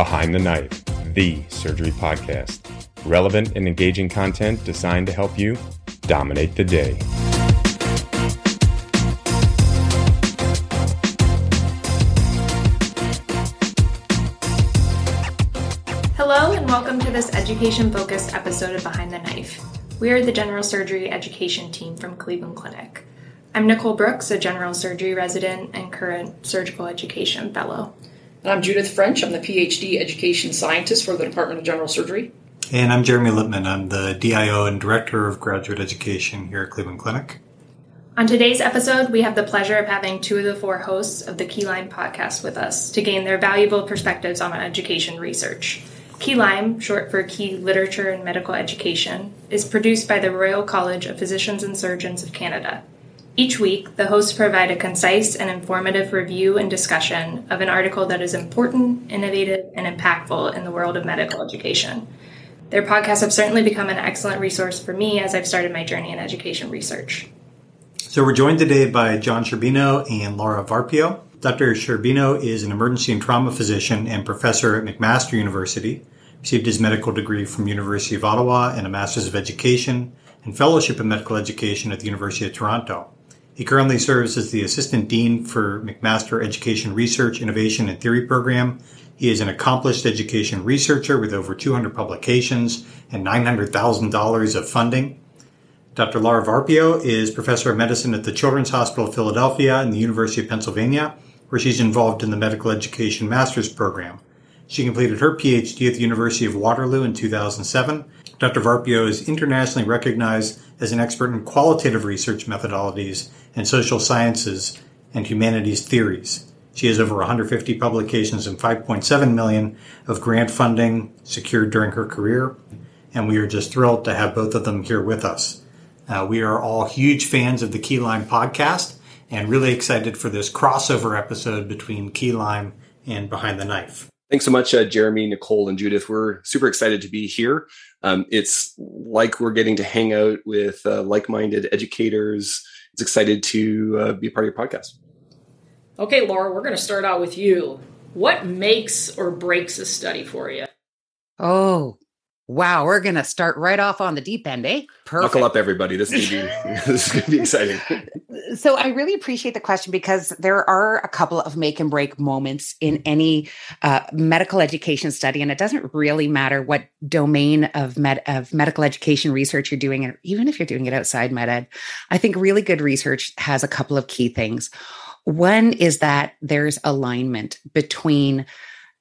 Behind the Knife, the surgery podcast. Relevant and engaging content designed to help you dominate the day. Hello, and welcome to this education focused episode of Behind the Knife. We are the general surgery education team from Cleveland Clinic. I'm Nicole Brooks, a general surgery resident and current surgical education fellow. And I'm Judith French. I'm the PhD education scientist for the Department of General Surgery. And I'm Jeremy Lipman. I'm the DIO and Director of Graduate Education here at Cleveland Clinic. On today's episode, we have the pleasure of having two of the four hosts of the KeyLime podcast with us to gain their valuable perspectives on education research. KeyLime, short for Key Literature and Medical Education, is produced by the Royal College of Physicians and Surgeons of Canada. Each week, the hosts provide a concise and informative review and discussion of an article that is important, innovative, and impactful in the world of medical education. Their podcasts have certainly become an excellent resource for me as I've started my journey in education research. So, we're joined today by John Sherbino and Laura Varpio. Dr. Sherbino is an emergency and trauma physician and professor at McMaster University. He received his medical degree from University of Ottawa and a Master's of Education and Fellowship in Medical Education at the University of Toronto. He currently serves as the Assistant Dean for McMaster Education Research, Innovation, and Theory Program. He is an accomplished education researcher with over 200 publications and $900,000 of funding. Dr. Laura Varpio is Professor of Medicine at the Children's Hospital of Philadelphia and the University of Pennsylvania, where she's involved in the Medical Education Master's Program. She completed her PhD at the University of Waterloo in 2007. Dr. Varpio is internationally recognized as an expert in qualitative research methodologies and social sciences and humanities theories. She has over 150 publications and 5.7 million of grant funding secured during her career, and we are just thrilled to have both of them here with us. Uh, we are all huge fans of the KeyLime podcast and really excited for this crossover episode between KeyLime and Behind the Knife. Thanks so much, uh, Jeremy, Nicole, and Judith. We're super excited to be here. Um, it's like we're getting to hang out with uh, like minded educators. It's excited to uh, be a part of your podcast. Okay, Laura, we're going to start out with you. What makes or breaks a study for you? Oh, Wow, we're going to start right off on the deep end, eh? Perfect. Buckle up, everybody. This is going to be this is to be exciting. so, I really appreciate the question because there are a couple of make and break moments in any uh, medical education study, and it doesn't really matter what domain of med of medical education research you're doing, or even if you're doing it outside med ed. I think really good research has a couple of key things. One is that there's alignment between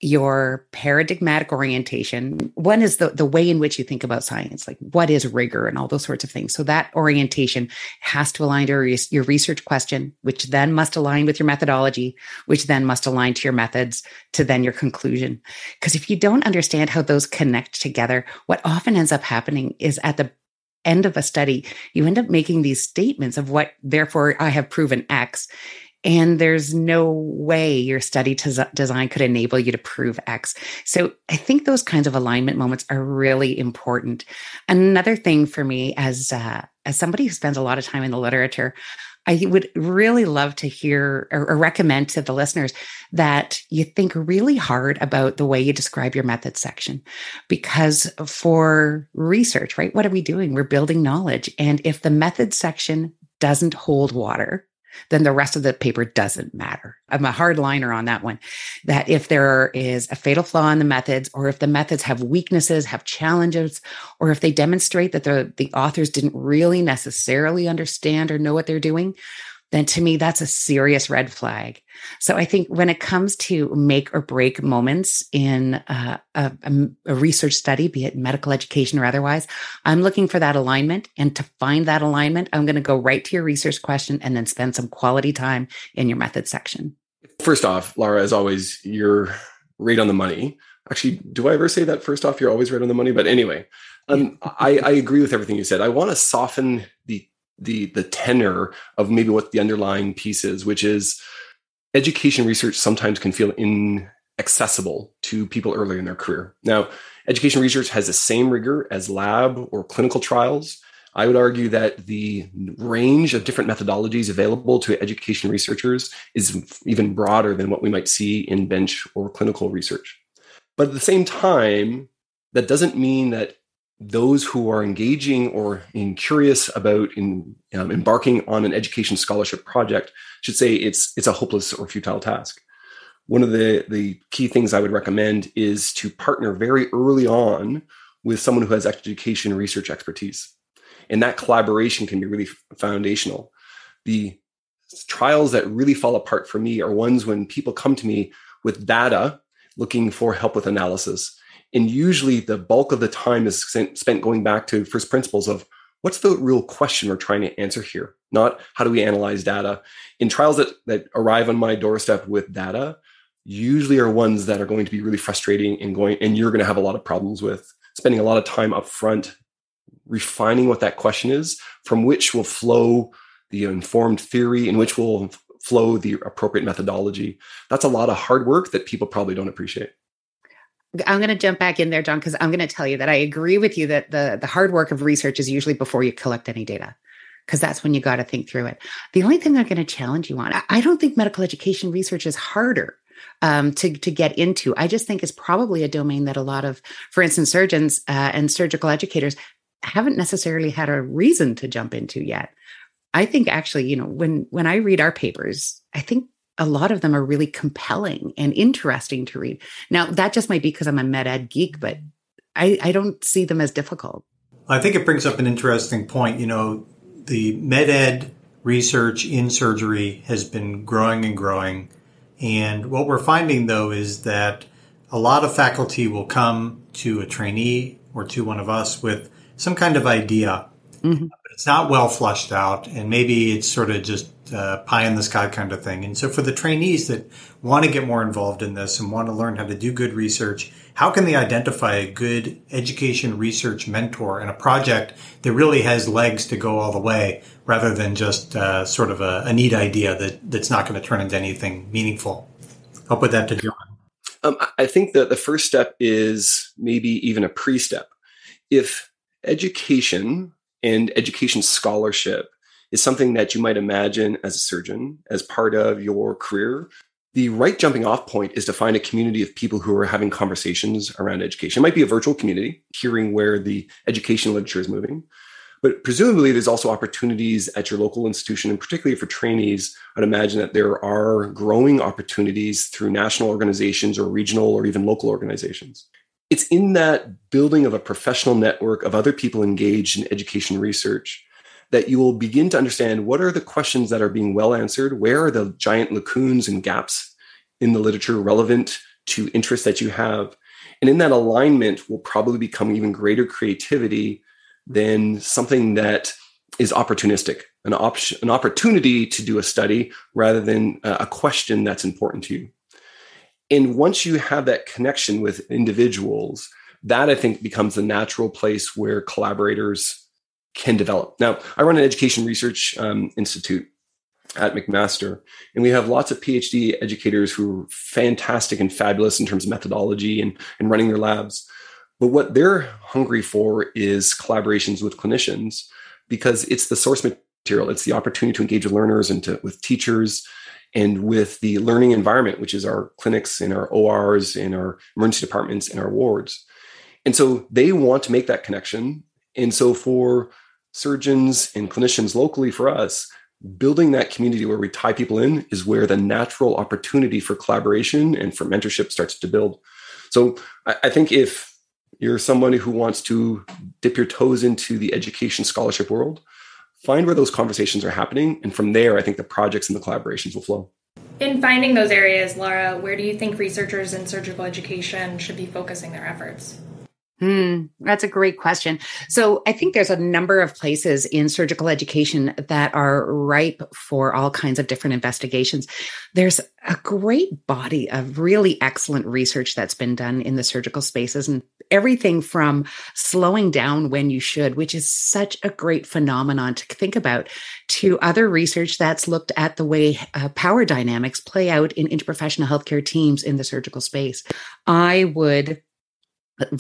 your paradigmatic orientation. One is the, the way in which you think about science like what is rigor and all those sorts of things. So that orientation has to align to your, your research question which then must align with your methodology which then must align to your methods to then your conclusion. Because if you don't understand how those connect together what often ends up happening is at the end of a study you end up making these statements of what therefore i have proven x and there's no way your study design could enable you to prove X. So I think those kinds of alignment moments are really important. Another thing for me as uh, as somebody who spends a lot of time in the literature, I would really love to hear or, or, recommend to the listeners that you think really hard about the way you describe your method section. Because for research, right, what are we doing? We're building knowledge. And if the method section doesn't hold water, then the rest of the paper doesn't matter. I'm a hard liner on that one. That if there is a fatal flaw in the methods, or if the methods have weaknesses, have challenges, or if they demonstrate that the, the authors didn't really necessarily understand or know what they're doing, then to me, that's a serious red flag. So I think when it comes to make or break moments in uh, a, a, research study, be it medical education or otherwise, I'm looking for that alignment. And to find that alignment, I'm going to go right to your research question and then spend some quality time in your method section. First off, Laura, as always, you're right on the money. Actually, do I ever say that? First off, you're always right on the money. But anyway, um, I, I agree with everything you said. I want to soften the the the tenor of maybe what the underlying piece is, which is education research sometimes can feel inaccessible to people early in their career. Now, education research has the same rigor as lab or clinical trials. I would argue that the range of different methodologies available to education researchers is even broader than what we might see in bench or clinical research. But at the same time, that doesn't mean that those who are engaging or in curious about in, um, embarking on an education scholarship project should say it's it's a hopeless or futile task. One of the the key things I would recommend is to partner very early on with someone who has education research expertise, and that collaboration can be really foundational. The trials that really fall apart for me are ones when people come to me with data looking for help with analysis and usually the bulk of the time is spent going back to first principles of what's the real question we're trying to answer here, not how do we analyze data. In trials that, that arrive on my doorstep with data, usually are ones that are going to be really frustrating and going, and you're going to have a lot of problems with spending a lot of time up front refining what that question is, from which will flow the informed theory, in which will flow the appropriate methodology. That's a lot of hard work that people probably don't appreciate. I'm going to jump back in there, John, because I'm going to tell you that I agree with you that the the hard work of research is usually before you collect any data, because that's when you got to think through it. The only thing I'm going to challenge you on, I don't think medical education research is harder um, to to get into. I just think it's probably a domain that a lot of, for instance, surgeons uh, and surgical educators haven't necessarily had a reason to jump into yet. I think actually, you know, when when I read our papers, I think a lot of them are really compelling and interesting to read. Now, that just might be because I'm a med ed geek, but I, I don't see them as difficult. I think it brings up an interesting point. You know, the med ed research in surgery has been growing and growing. And what we're finding though is that a lot of faculty will come to a trainee or to one of us with some kind of idea, mm-hmm. but it's not well flushed out. And maybe it's sort of just uh, pie in the sky kind of thing. And so for the trainees that want to get more involved in this and want to learn how to do good research, how can they identify a good education research mentor and a project that really has legs to go all the way rather than just uh, sort of a, a, neat idea that, that's not going to turn into anything meaningful? I'll put that to John. Um, I think that the first step is maybe even a pre step. If education and education scholarship is something that you might imagine as a surgeon as part of your career. The right jumping off point is to find a community of people who are having conversations around education. It might be a virtual community, hearing where the education literature is moving. But presumably, there's also opportunities at your local institution, and particularly for trainees, I'd imagine that there are growing opportunities through national organizations or regional or even local organizations. It's in that building of a professional network of other people engaged in education research that you will begin to understand what are the questions that are being well answered, where are the giant lacunes and gaps in the literature relevant to interests that you have. And in that alignment will probably become even greater creativity than something that is opportunistic, an option, an opportunity to do a study rather than uh, a question that's important to you. And once you have that connection with individuals, that I think becomes the natural place where collaborators can develop. Now, I run an education research um, institute at McMaster, and we have lots of PhD educators who are fantastic and fabulous in terms of methodology and, and running their labs. But what they're hungry for is collaborations with clinicians because it's the source material, it's the opportunity to engage with learners and to, with teachers and with the learning environment, which is our clinics and our ORs and our emergency departments and our wards. And so they want to make that connection. And so for surgeons and clinicians locally for us, building that community where we tie people in is where the natural opportunity for collaboration and for mentorship starts to build. So I, think if you're somebody who wants to dip your toes into the education scholarship world, find where those conversations are happening. And from there, I think the projects and the collaborations will flow. In finding those areas, Laura, where do you think researchers in surgical education should be focusing their efforts? Hmm, that's a great question. So I think there's a number of places in surgical education that are ripe for all kinds of different investigations. There's a great body of really excellent research that's been done in the surgical spaces and everything from slowing down when you should, which is such a great phenomenon to think about, to other research that's looked at the way uh, power dynamics play out in interprofessional healthcare teams in the surgical space. I would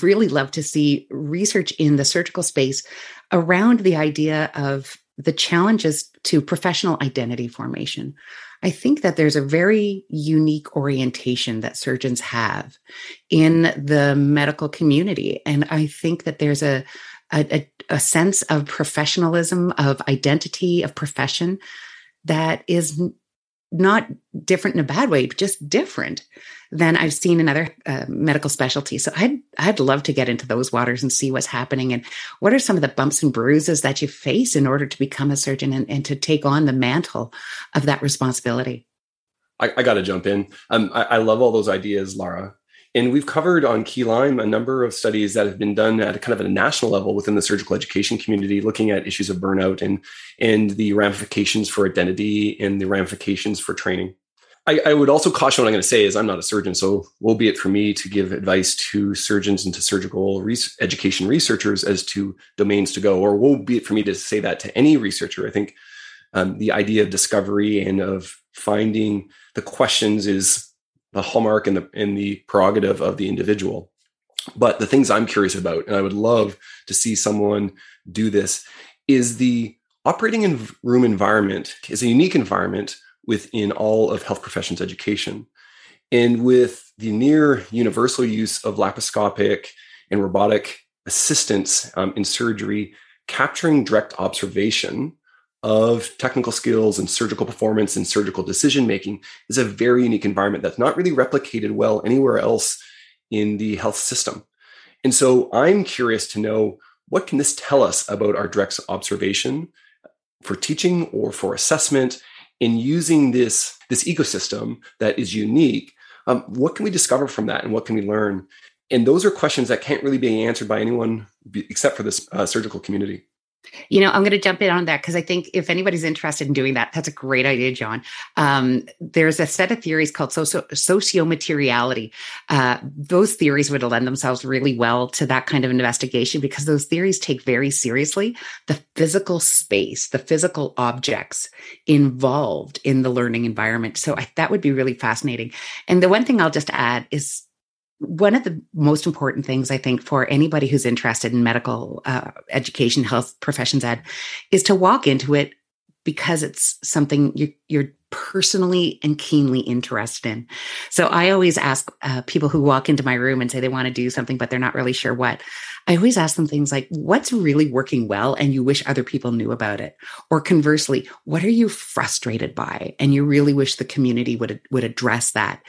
really love to see research in the surgical space around the idea of the challenges to professional identity formation. I think that there's a very unique orientation that surgeons have in the medical community. And I think that there's a, a, a sense of professionalism, of identity, of profession that is not different in a bad way, just different than I've seen in other uh, medical specialties. So I'd I'd love to get into those waters and see what's happening and what are some of the bumps and bruises that you face in order to become a surgeon and, and to take on the mantle of that responsibility. I, I got to jump in. Um, I, I love all those ideas, Lara. And we've covered on Key Lime a number of studies that have been done at a kind of a national level within the surgical education community, looking at issues of burnout and and the ramifications for identity and the ramifications for training. I, I would also caution what I'm going to say is I'm not a surgeon, so will be it for me to give advice to surgeons and to surgical education researchers as to domains to go, or will be it for me to say that to any researcher. I think um, the idea of discovery and of finding the questions is the hallmark and the and the prerogative of the individual. But the things I'm curious about, and I would love to see someone do this, is the operating room environment is a unique environment within all of health professions education. And with the near universal use of laparoscopic and robotic assistance um, in surgery, capturing direct observation of technical skills and surgical performance and surgical decision making is a very unique environment that's not really replicated well anywhere else in the health system. And so I'm curious to know what can this tell us about our direct observation for teaching or for assessment in using this, this ecosystem that is unique. Um, what can we discover from that and what can we learn? And those are questions that can't really be answered by anyone except for this uh, surgical community. You know, I'm going to jump in on that because I think if anybody's interested in doing that, that's a great idea, John. Um, there's a set of theories called socio- sociomateriality. Uh, those theories would lend themselves really well to that kind of investigation because those theories take very seriously the physical space, the physical objects involved in the learning environment. So I, that would be really fascinating. And the one thing I'll just add is one of the most important things I think for anybody who's interested in medical uh, education, health professions ed, is to walk into it because it's something you, you're personally and keenly interested in. So I always ask uh, people who walk into my room and say they want to do something, but they're not really sure what. I always ask them things like, what's really working well and you wish other people knew about it? Or conversely, what are you frustrated by and you really wish the community would, would address that?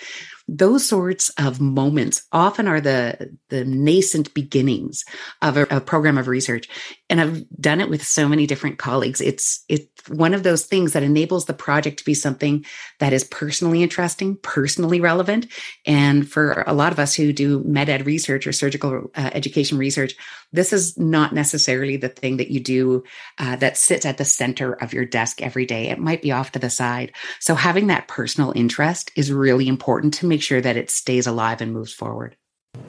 Those sorts of moments often are the the nascent beginnings of a, a, program of research and i've done it with so many different colleagues it's it's one of those things that enables the project to be something that is personally interesting personally relevant and for a lot of us who do med ed research or surgical uh, education research this is not necessarily the thing that you do uh, that sits at the center of your desk every day. It might be off to the side. So having that personal interest is really important to make sure that it stays alive and moves forward.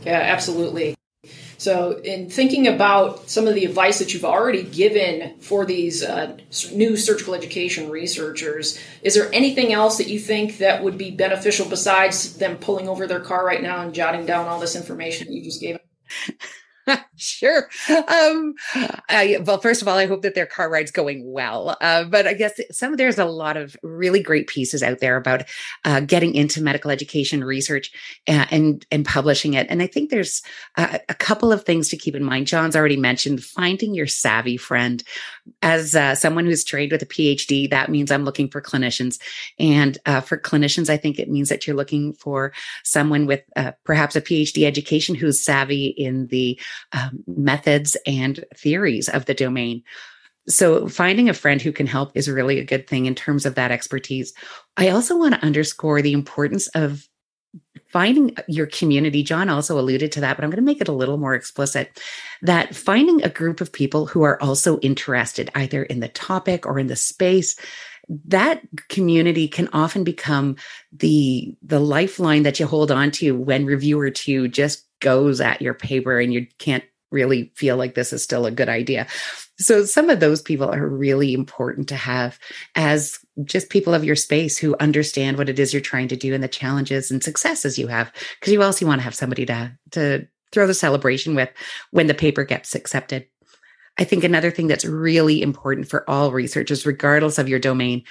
Yeah, absolutely. So, in thinking about some of the advice that you've already given for these uh, new surgical education researchers, is there anything else that you think that would be beneficial besides them pulling over their car right now and jotting down all this information that you just gave? sure. Um, I, well, first of all, I hope that their car ride's going well. Uh, but I guess some there's a lot of really great pieces out there about uh, getting into medical education research and, uh, and, and publishing it. And I think there's a, a, couple of things to keep in mind. John's already mentioned finding your savvy friend. As uh, someone who's trained with a PhD, that means I'm looking for clinicians. And uh, for clinicians, I think it means that you're looking for someone with uh, perhaps a PhD education who's savvy in the um, methods and theories of the domain. So, finding a friend who can help is really a good thing in terms of that expertise. I also want to underscore the importance of finding your community. John also alluded to that, but I'm going to make it a little more explicit that finding a group of people who are also interested either in the topic or in the space that community can often become the the lifeline that you hold on to when reviewer two just goes at your paper and you can't really feel like this is still a good idea. So some of those people are really important to have as just people of your space who understand what it is you're trying to do and the challenges and successes you have because you also want to have somebody to to throw the celebration with when the paper gets accepted. I think another thing that's really important for all researchers, regardless of your domain,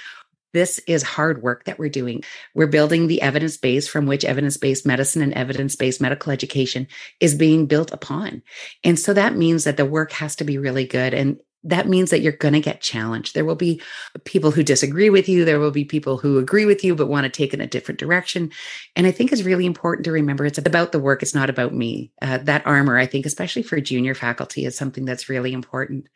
this is hard work that we're doing. We're building the evidence base from which evidence based medicine and evidence based medical education is being built upon. And so that means that the work has to be really good. And that means that you're going to get challenged. There will be people who disagree with you. There will be people who agree with you, but want to take in a different direction. And I think it's really important to remember it's about the work. It's not about me. Uh, that armor, I think, especially for junior faculty, is something that's really important.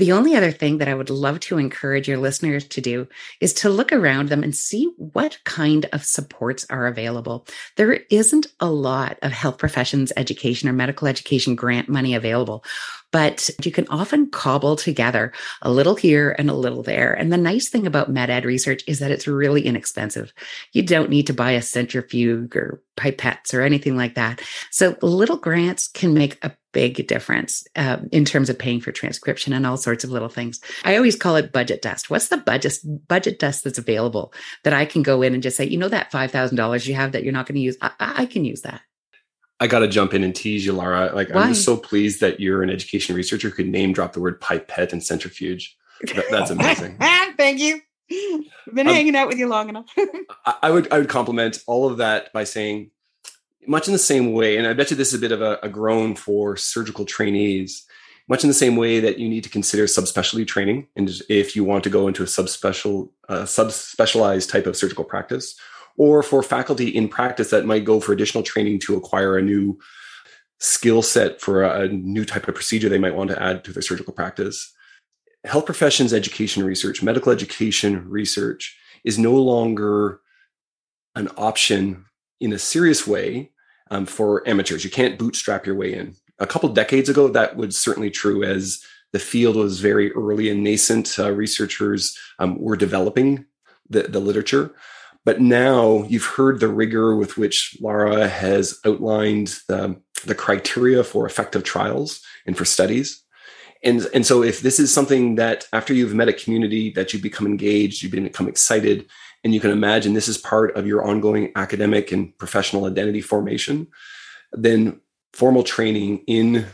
The only other thing that I would love to encourage your listeners to do is to look around them and see what kind of supports are available. There isn't a lot of health professions education or medical education grant money available but you can often cobble together a little here and a little there. And the nice thing about med-ed research is that it's really inexpensive. You don't need to buy a centrifuge or pipettes or anything like that. So little grants can make a big difference um, in terms of paying for transcription and all sorts of little things. I always call it budget dust. What's the budget budget dust that's available that I can go in and just say, you know, that five thousand dollars you have that you're not going to use, I, I can use that. I got to jump in and tease you, Lara. Like, Why? I'm just so pleased that you're an education researcher could name drop the word pipette and centrifuge. That, that's amazing. Thank you. I've been um, hanging out with you long enough. I, I, would I would compliment all of that by saying, much in the same way, and I bet you this is a bit of a, a groan for surgical trainees. Much in the same way that you need to consider subspecialty training, and if you want to go into a subspecial, uh, subspecialized type of surgical practice, or for faculty in practice that might go for additional training to acquire a new skill set for a, new type of procedure they might want to add to their surgical practice. Health professions education research, medical education research is no longer an option in a serious way um, for amateurs. You can't bootstrap your way in. A couple decades ago, that was certainly true as the field was very early and nascent. Uh, researchers um, were developing the, the literature. But now you've heard the rigor with which Lara has outlined the, the criteria for effective trials and for studies. And, and so if this is something that after you've met a community that you become engaged, you become excited, and you can imagine this is part of your ongoing academic and professional identity formation, then formal training in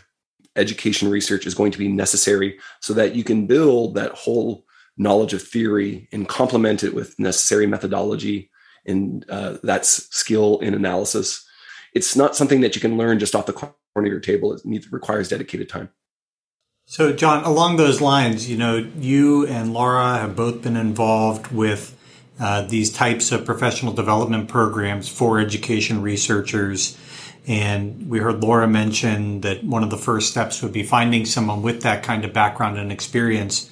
education research is going to be necessary so that you can build that whole knowledge of theory and complement it with necessary methodology and uh, that's skill in analysis. It's not something that you can learn just off the corner of your table. It needs, requires dedicated time. So, John, along those lines, you know, you and Laura have both been involved with uh, these types of professional development programs for education researchers. And we heard Laura mention that one of the first steps would be finding someone with that kind of background and experience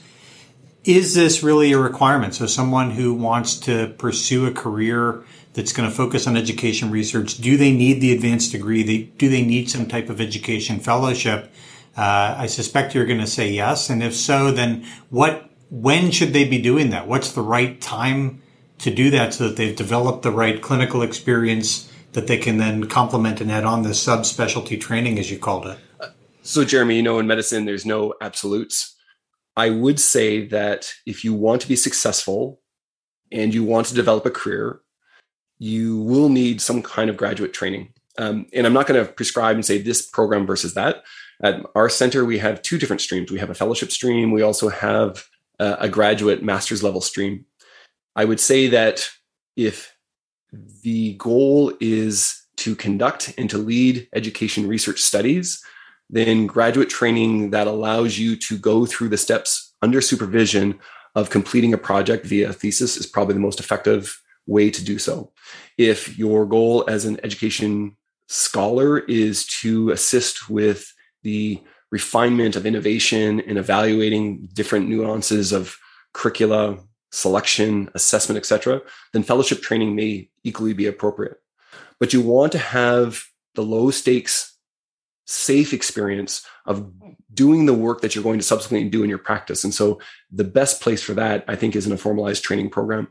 is this really a requirement? So, someone who wants to pursue a career that's going to focus on education research, do they need the advanced degree? do they need some type of education fellowship? Uh, I suspect you're going to say yes. And if so, then what? When should they be doing that? What's the right time to do that so that they've developed the right clinical experience that they can then complement and add on this subspecialty training, as you called it? So, Jeremy, you know, in medicine, there's no absolutes I would say that if you want to be successful and you want to develop a career, you will need some kind of graduate training. Um, and I'm not going to prescribe and say this program versus that. At our center, we have two different streams. We have a fellowship stream. We also have a, a graduate master's level stream. I would say that if the goal is to conduct and to lead education research studies, then graduate training that allows you to go through the steps under supervision of completing a project via thesis is probably the most effective way to do so. If your goal as an education scholar is to assist with the refinement of innovation and evaluating different nuances of curricula, selection, assessment, etc., then fellowship training may equally be appropriate. But you want to have the low stakes safe experience of doing the work that you're going to subsequently do in your practice. And so the best place for that, I think, is in a formalized training program.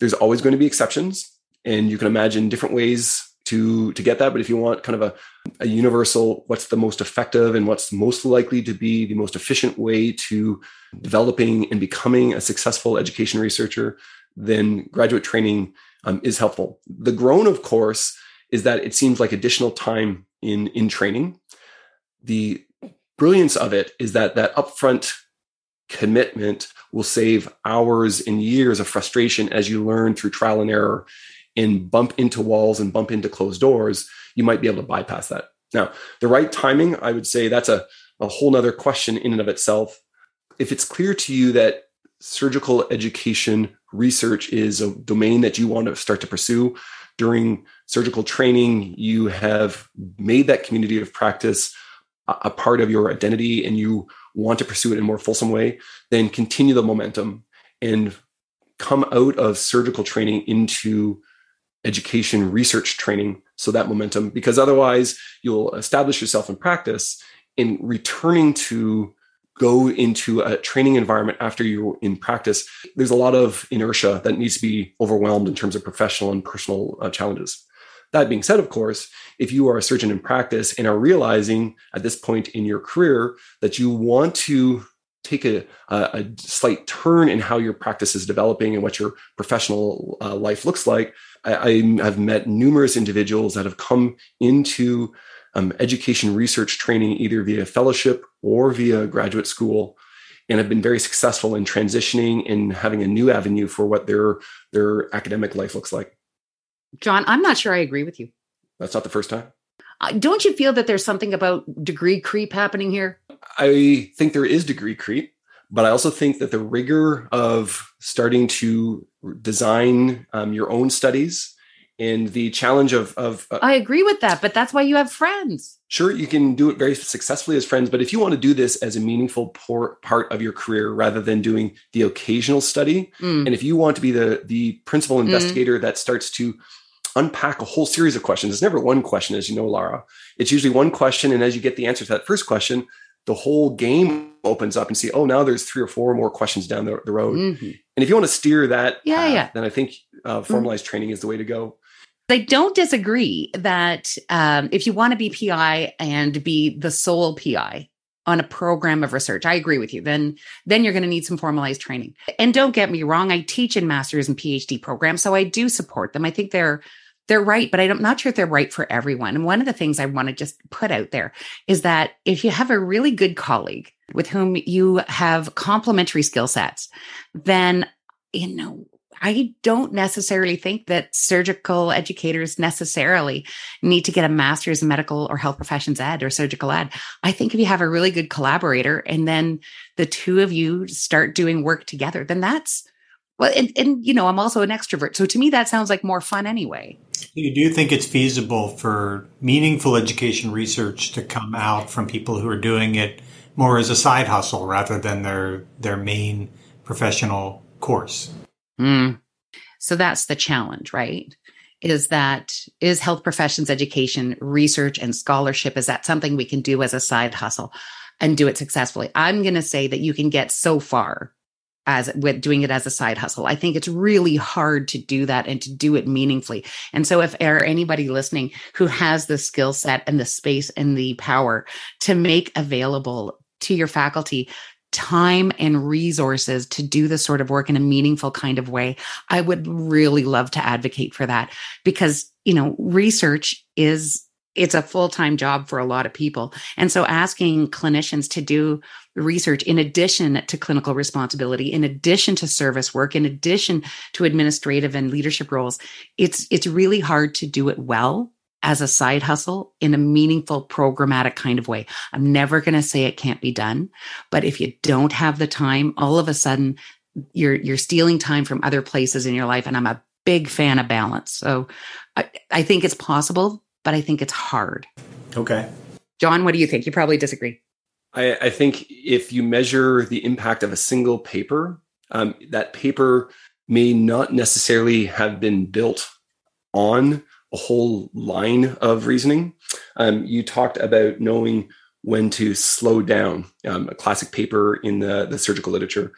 There's always going to be exceptions, and you can imagine different ways to to get that. But if you want kind of a, a universal, what's the most effective and what's most likely to be the most efficient way to developing and becoming a successful education researcher, then graduate training um, is helpful. The groan, of course, is that it seems like additional time in in training the brilliance of it is that that upfront commitment will save hours and years of frustration as you learn through trial and error and bump into walls and bump into closed doors. You might be able to bypass that. Now, the right timing, I would say that's a, a whole nother question in and of itself. If it's clear to you that surgical education research is a domain that you want to start to pursue during surgical training, you have made that community of practice a part of your identity and you want to pursue it in a more fulsome way, then continue the momentum and come out of surgical training into education research training so that momentum because otherwise you'll establish yourself in practice in returning to go into a training environment after you're in practice. There's a lot of inertia that needs to be overwhelmed in terms of professional and personal uh, challenges that being said, of course, if you are a surgeon in practice and are realizing at this point in your career that you want to take a, a, slight turn in how your practice is developing and what your professional uh, life looks like, I, I, have met numerous individuals that have come into um, education research training either via fellowship or via graduate school and have been very successful in transitioning and having a new avenue for what their their academic life looks like. John, I'm not sure I agree with you. That's not the first time. Uh, don't you feel that there's something about degree creep happening here? I think there is degree creep, but I also think that the rigor of starting to design um, your own studies and the challenge of, of uh, I agree with that, but that's why you have friends. Sure, you can do it very successfully as friends, but if you want to do this as a meaningful part of your career rather than doing the occasional study, mm. and if you want to be the the principal mm. investigator mm. that starts to unpack a whole series of questions. It's never one question, as you know, Lara. It's usually one question. And as you get the answer to that first question, the whole game opens up and see, oh, now there's three or four more questions down the, the road. Mm-hmm. And if you want to steer that, yeah, path, yeah. then I think uh, mm-hmm. formalized mm-hmm. training is the way to go. I don't disagree that um, if you want to be PI and be the sole PI on a program of research, I agree with you. Then, then you're going to need some formalized training. And don't get me wrong, I teach in master's and PhD programs, so I do support them. I think they're they're right, but I'm not sure if they're right for everyone. And one of the things I want to just put out there is that if you have a really good colleague with whom you have complementary skill sets, then, you know, I don't necessarily think that surgical educators necessarily need to get a master's in medical or health professions ed or surgical ed. I think if you have a really good collaborator and then the two of you start doing work together, then that's well, and, and you know, I'm also an extrovert. So to me, that sounds like more fun anyway. You do think it's feasible for meaningful education research to come out from people who are doing it more as a side hustle rather than their their main professional course? Mm. So that's the challenge, right? Is that is health professions education, research, and scholarship? Is that something we can do as a side hustle and do it successfully? I'm going to say that you can get so far as with doing it as a side hustle. I think it's really hard to do that and to do it meaningfully. And so if there anybody listening who has the skill set and the space and the power to make available to your faculty time and resources to do this sort of work in a meaningful kind of way, I would really love to advocate for that because, you know, research is it's a full-time job for a lot of people. And so asking clinicians to do research in addition to clinical responsibility, in addition to service work, in addition to administrative and leadership roles, it's it's really hard to do it well as a side hustle in a meaningful programmatic kind of way. I'm never going to say it can't be done, but if you don't have the time, all of a sudden you're you're stealing time from other places in your life and I'm a big fan of balance. So I, I think it's possible but I think it's hard. Okay. John, what do you think? You probably disagree. I, I think if you measure the impact of a single paper, um, that paper may not necessarily have been built on a whole line of reasoning. Um, you talked about knowing when to slow down, um, a classic paper in the, the surgical literature.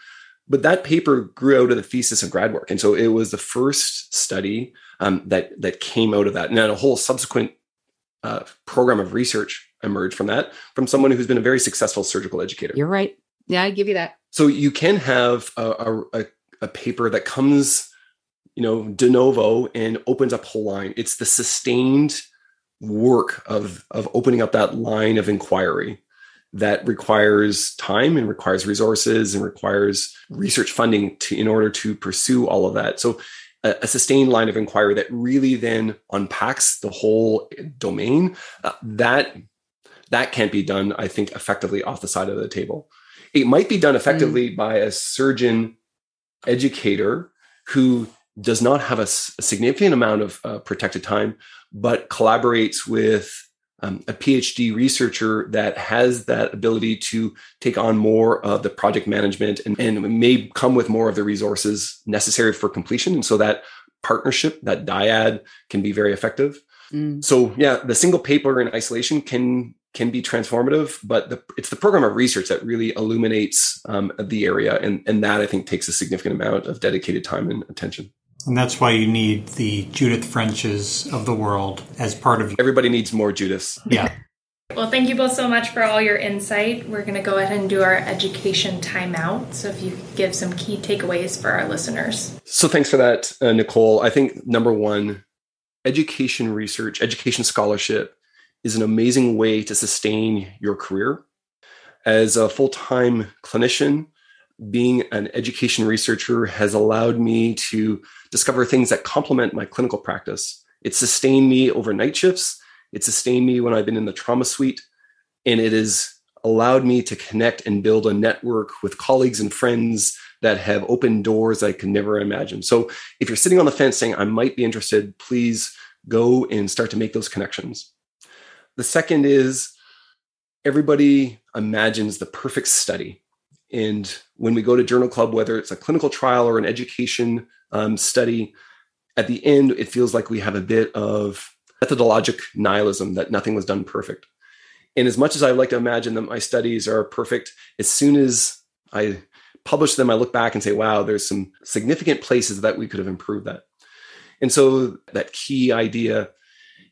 But that paper grew out of the thesis of grad work. And so it was the first study um, that, that came out of that. And then a whole subsequent uh, program of research emerged from that from someone who's been a very successful surgical educator. You're right. Yeah, I give you that. So you can have a, a, a paper that comes, you know, de novo and opens up whole line. It's the sustained work of of opening up that line of inquiry that requires time and requires resources and requires research funding to, in order to pursue all of that. So a, a sustained line of inquiry that really then unpacks the whole domain, uh, that that can't be done, I think, effectively off the side of the table. It might be done effectively mm. by a surgeon educator who does not have a, a significant amount of uh, protected time, but collaborates with um, a PhD researcher that has that ability to take on more of the project management and, and may come with more of the resources necessary for completion. And so that partnership, that dyad, can be very effective. Mm. So yeah, the single paper in isolation can can be transformative, but the, it's the program of research that really illuminates um, the area, and and that I think takes a significant amount of dedicated time and attention. And that's why you need the Judith Frenches of the world as part of. Everybody needs more Judiths. Yeah. Well, thank you both so much for all your insight. We're going to go ahead and do our education timeout. So, if you could give some key takeaways for our listeners. So, thanks for that, uh, Nicole. I think number one, education research, education scholarship is an amazing way to sustain your career. As a full time clinician, being an education researcher has allowed me to discover things that complement my clinical practice. It sustained me over night shifts. It sustained me when I've been in the trauma suite. And it has allowed me to connect and build a network with colleagues and friends that have opened doors I could never imagine. So if you're sitting on the fence saying, I might be interested, please go and start to make those connections. The second is everybody imagines the perfect study. And when we go to Journal Club, whether it's a clinical trial or an education um, study, at the end, it feels like we have a bit of methodologic nihilism that nothing was done perfect. And as much as I like to imagine that my studies are perfect, as soon as I publish them, I look back and say, wow, there's some significant places that we could have improved that. And so that key idea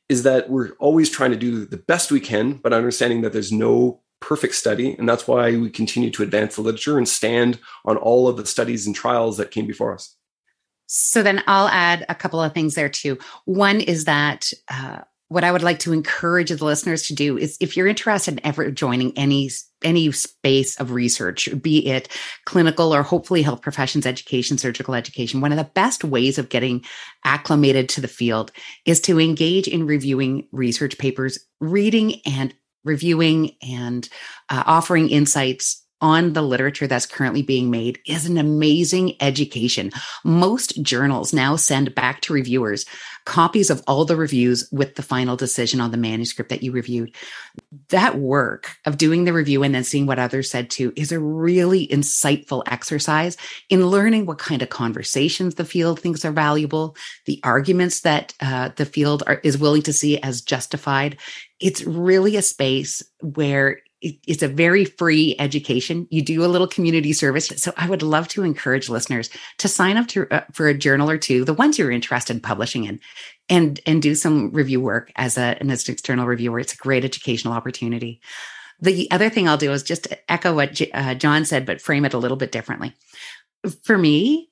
is that we're always trying to do the best we can, but understanding that there's no perfect study. And that's why we continue to advance the literature and stand on all of the studies and trials that came before us. So then I'll add a couple of things there too. One is that uh, what I would like to encourage the listeners to do is if you're interested in ever joining any any space of research, be it clinical or hopefully health professions education, surgical education, one of the best ways of getting acclimated to the field is to engage in reviewing research papers, reading and reviewing and uh, offering insights on the literature that's currently being made is an amazing education. Most journals now send back to reviewers copies of all the reviews with the final decision on the manuscript that you reviewed. That work of doing the review and then seeing what others said too is a really insightful exercise in learning what kind of conversations the field thinks are valuable, the arguments that uh, the field are, is willing to see as justified. It's really a space where it's a very free education. You do a little community service. So I would love to encourage listeners to sign up to, uh, for a journal or two, the ones you're interested in publishing in, and, and do some review work as, a, an external reviewer. It's a great educational opportunity. The other thing I'll do is just echo what J- uh, John said, but frame it a little bit differently. For me,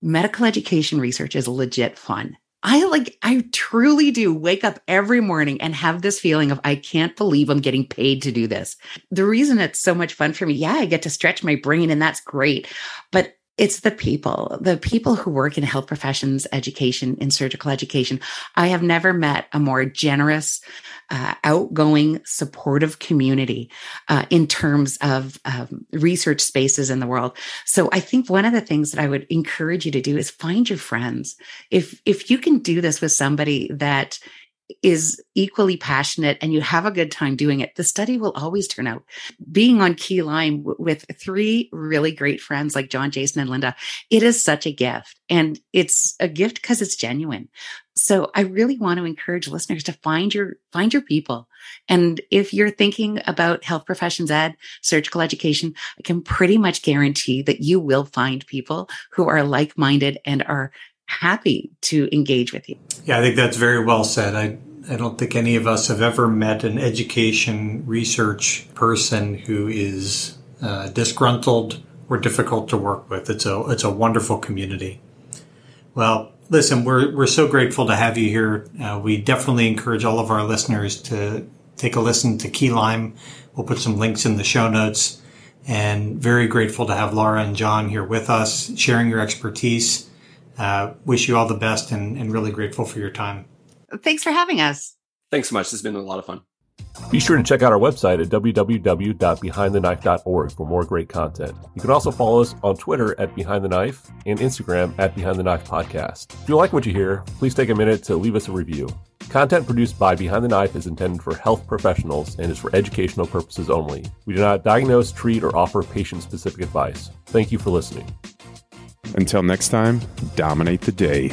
medical education research is legit fun. I like, I truly do wake up every morning and have this feeling of, I can't believe I'm getting paid to do this. The reason it's so much fun for me, yeah, I get to stretch my brain and that's great. But it's the people, the people who work in health professions, education, in surgical education. I have never met a more generous, uh, outgoing, supportive community uh, in terms of um, research spaces in the world. So I think one of the things that I would encourage you to do is find your friends. If if you can do this with somebody that is equally passionate and you have a good time doing it, the study will always turn out. Being on Key Lime w- with three really great friends like John, Jason, and Linda, it is such a gift. And it's a gift because it's genuine. So I really want to encourage listeners to find your find your people. And if you're thinking about health professions ed, surgical education, I can pretty much guarantee that you will find people who are like-minded and are happy to engage with you. Yeah, I think that's very well said. I I don't think any of us have ever met an education research person who is uh, disgruntled or difficult to work with. It's a it's a wonderful community. Well, listen, we're we're so grateful to have you here. Uh, we definitely encourage all of our listeners to take a listen to Key Lime We'll put some links in the show notes. And very grateful to have Laura and John here with us, sharing your expertise. Uh, wish you all the best and, and really grateful for your time. Thanks for having us. Thanks so much. This has been a lot of fun. Be sure to check out our website at www.behindtheknife.org for more great content. You can also follow us on Twitter at Behind the Knife and Instagram at Behind the Knife Podcast. If you like what you hear, please take a minute to leave us a review. Content produced by Behind the Knife is intended for health professionals and is for educational purposes only. We do not diagnose, treat, or offer patient specific advice. Thank you for listening. Until next time, dominate the day.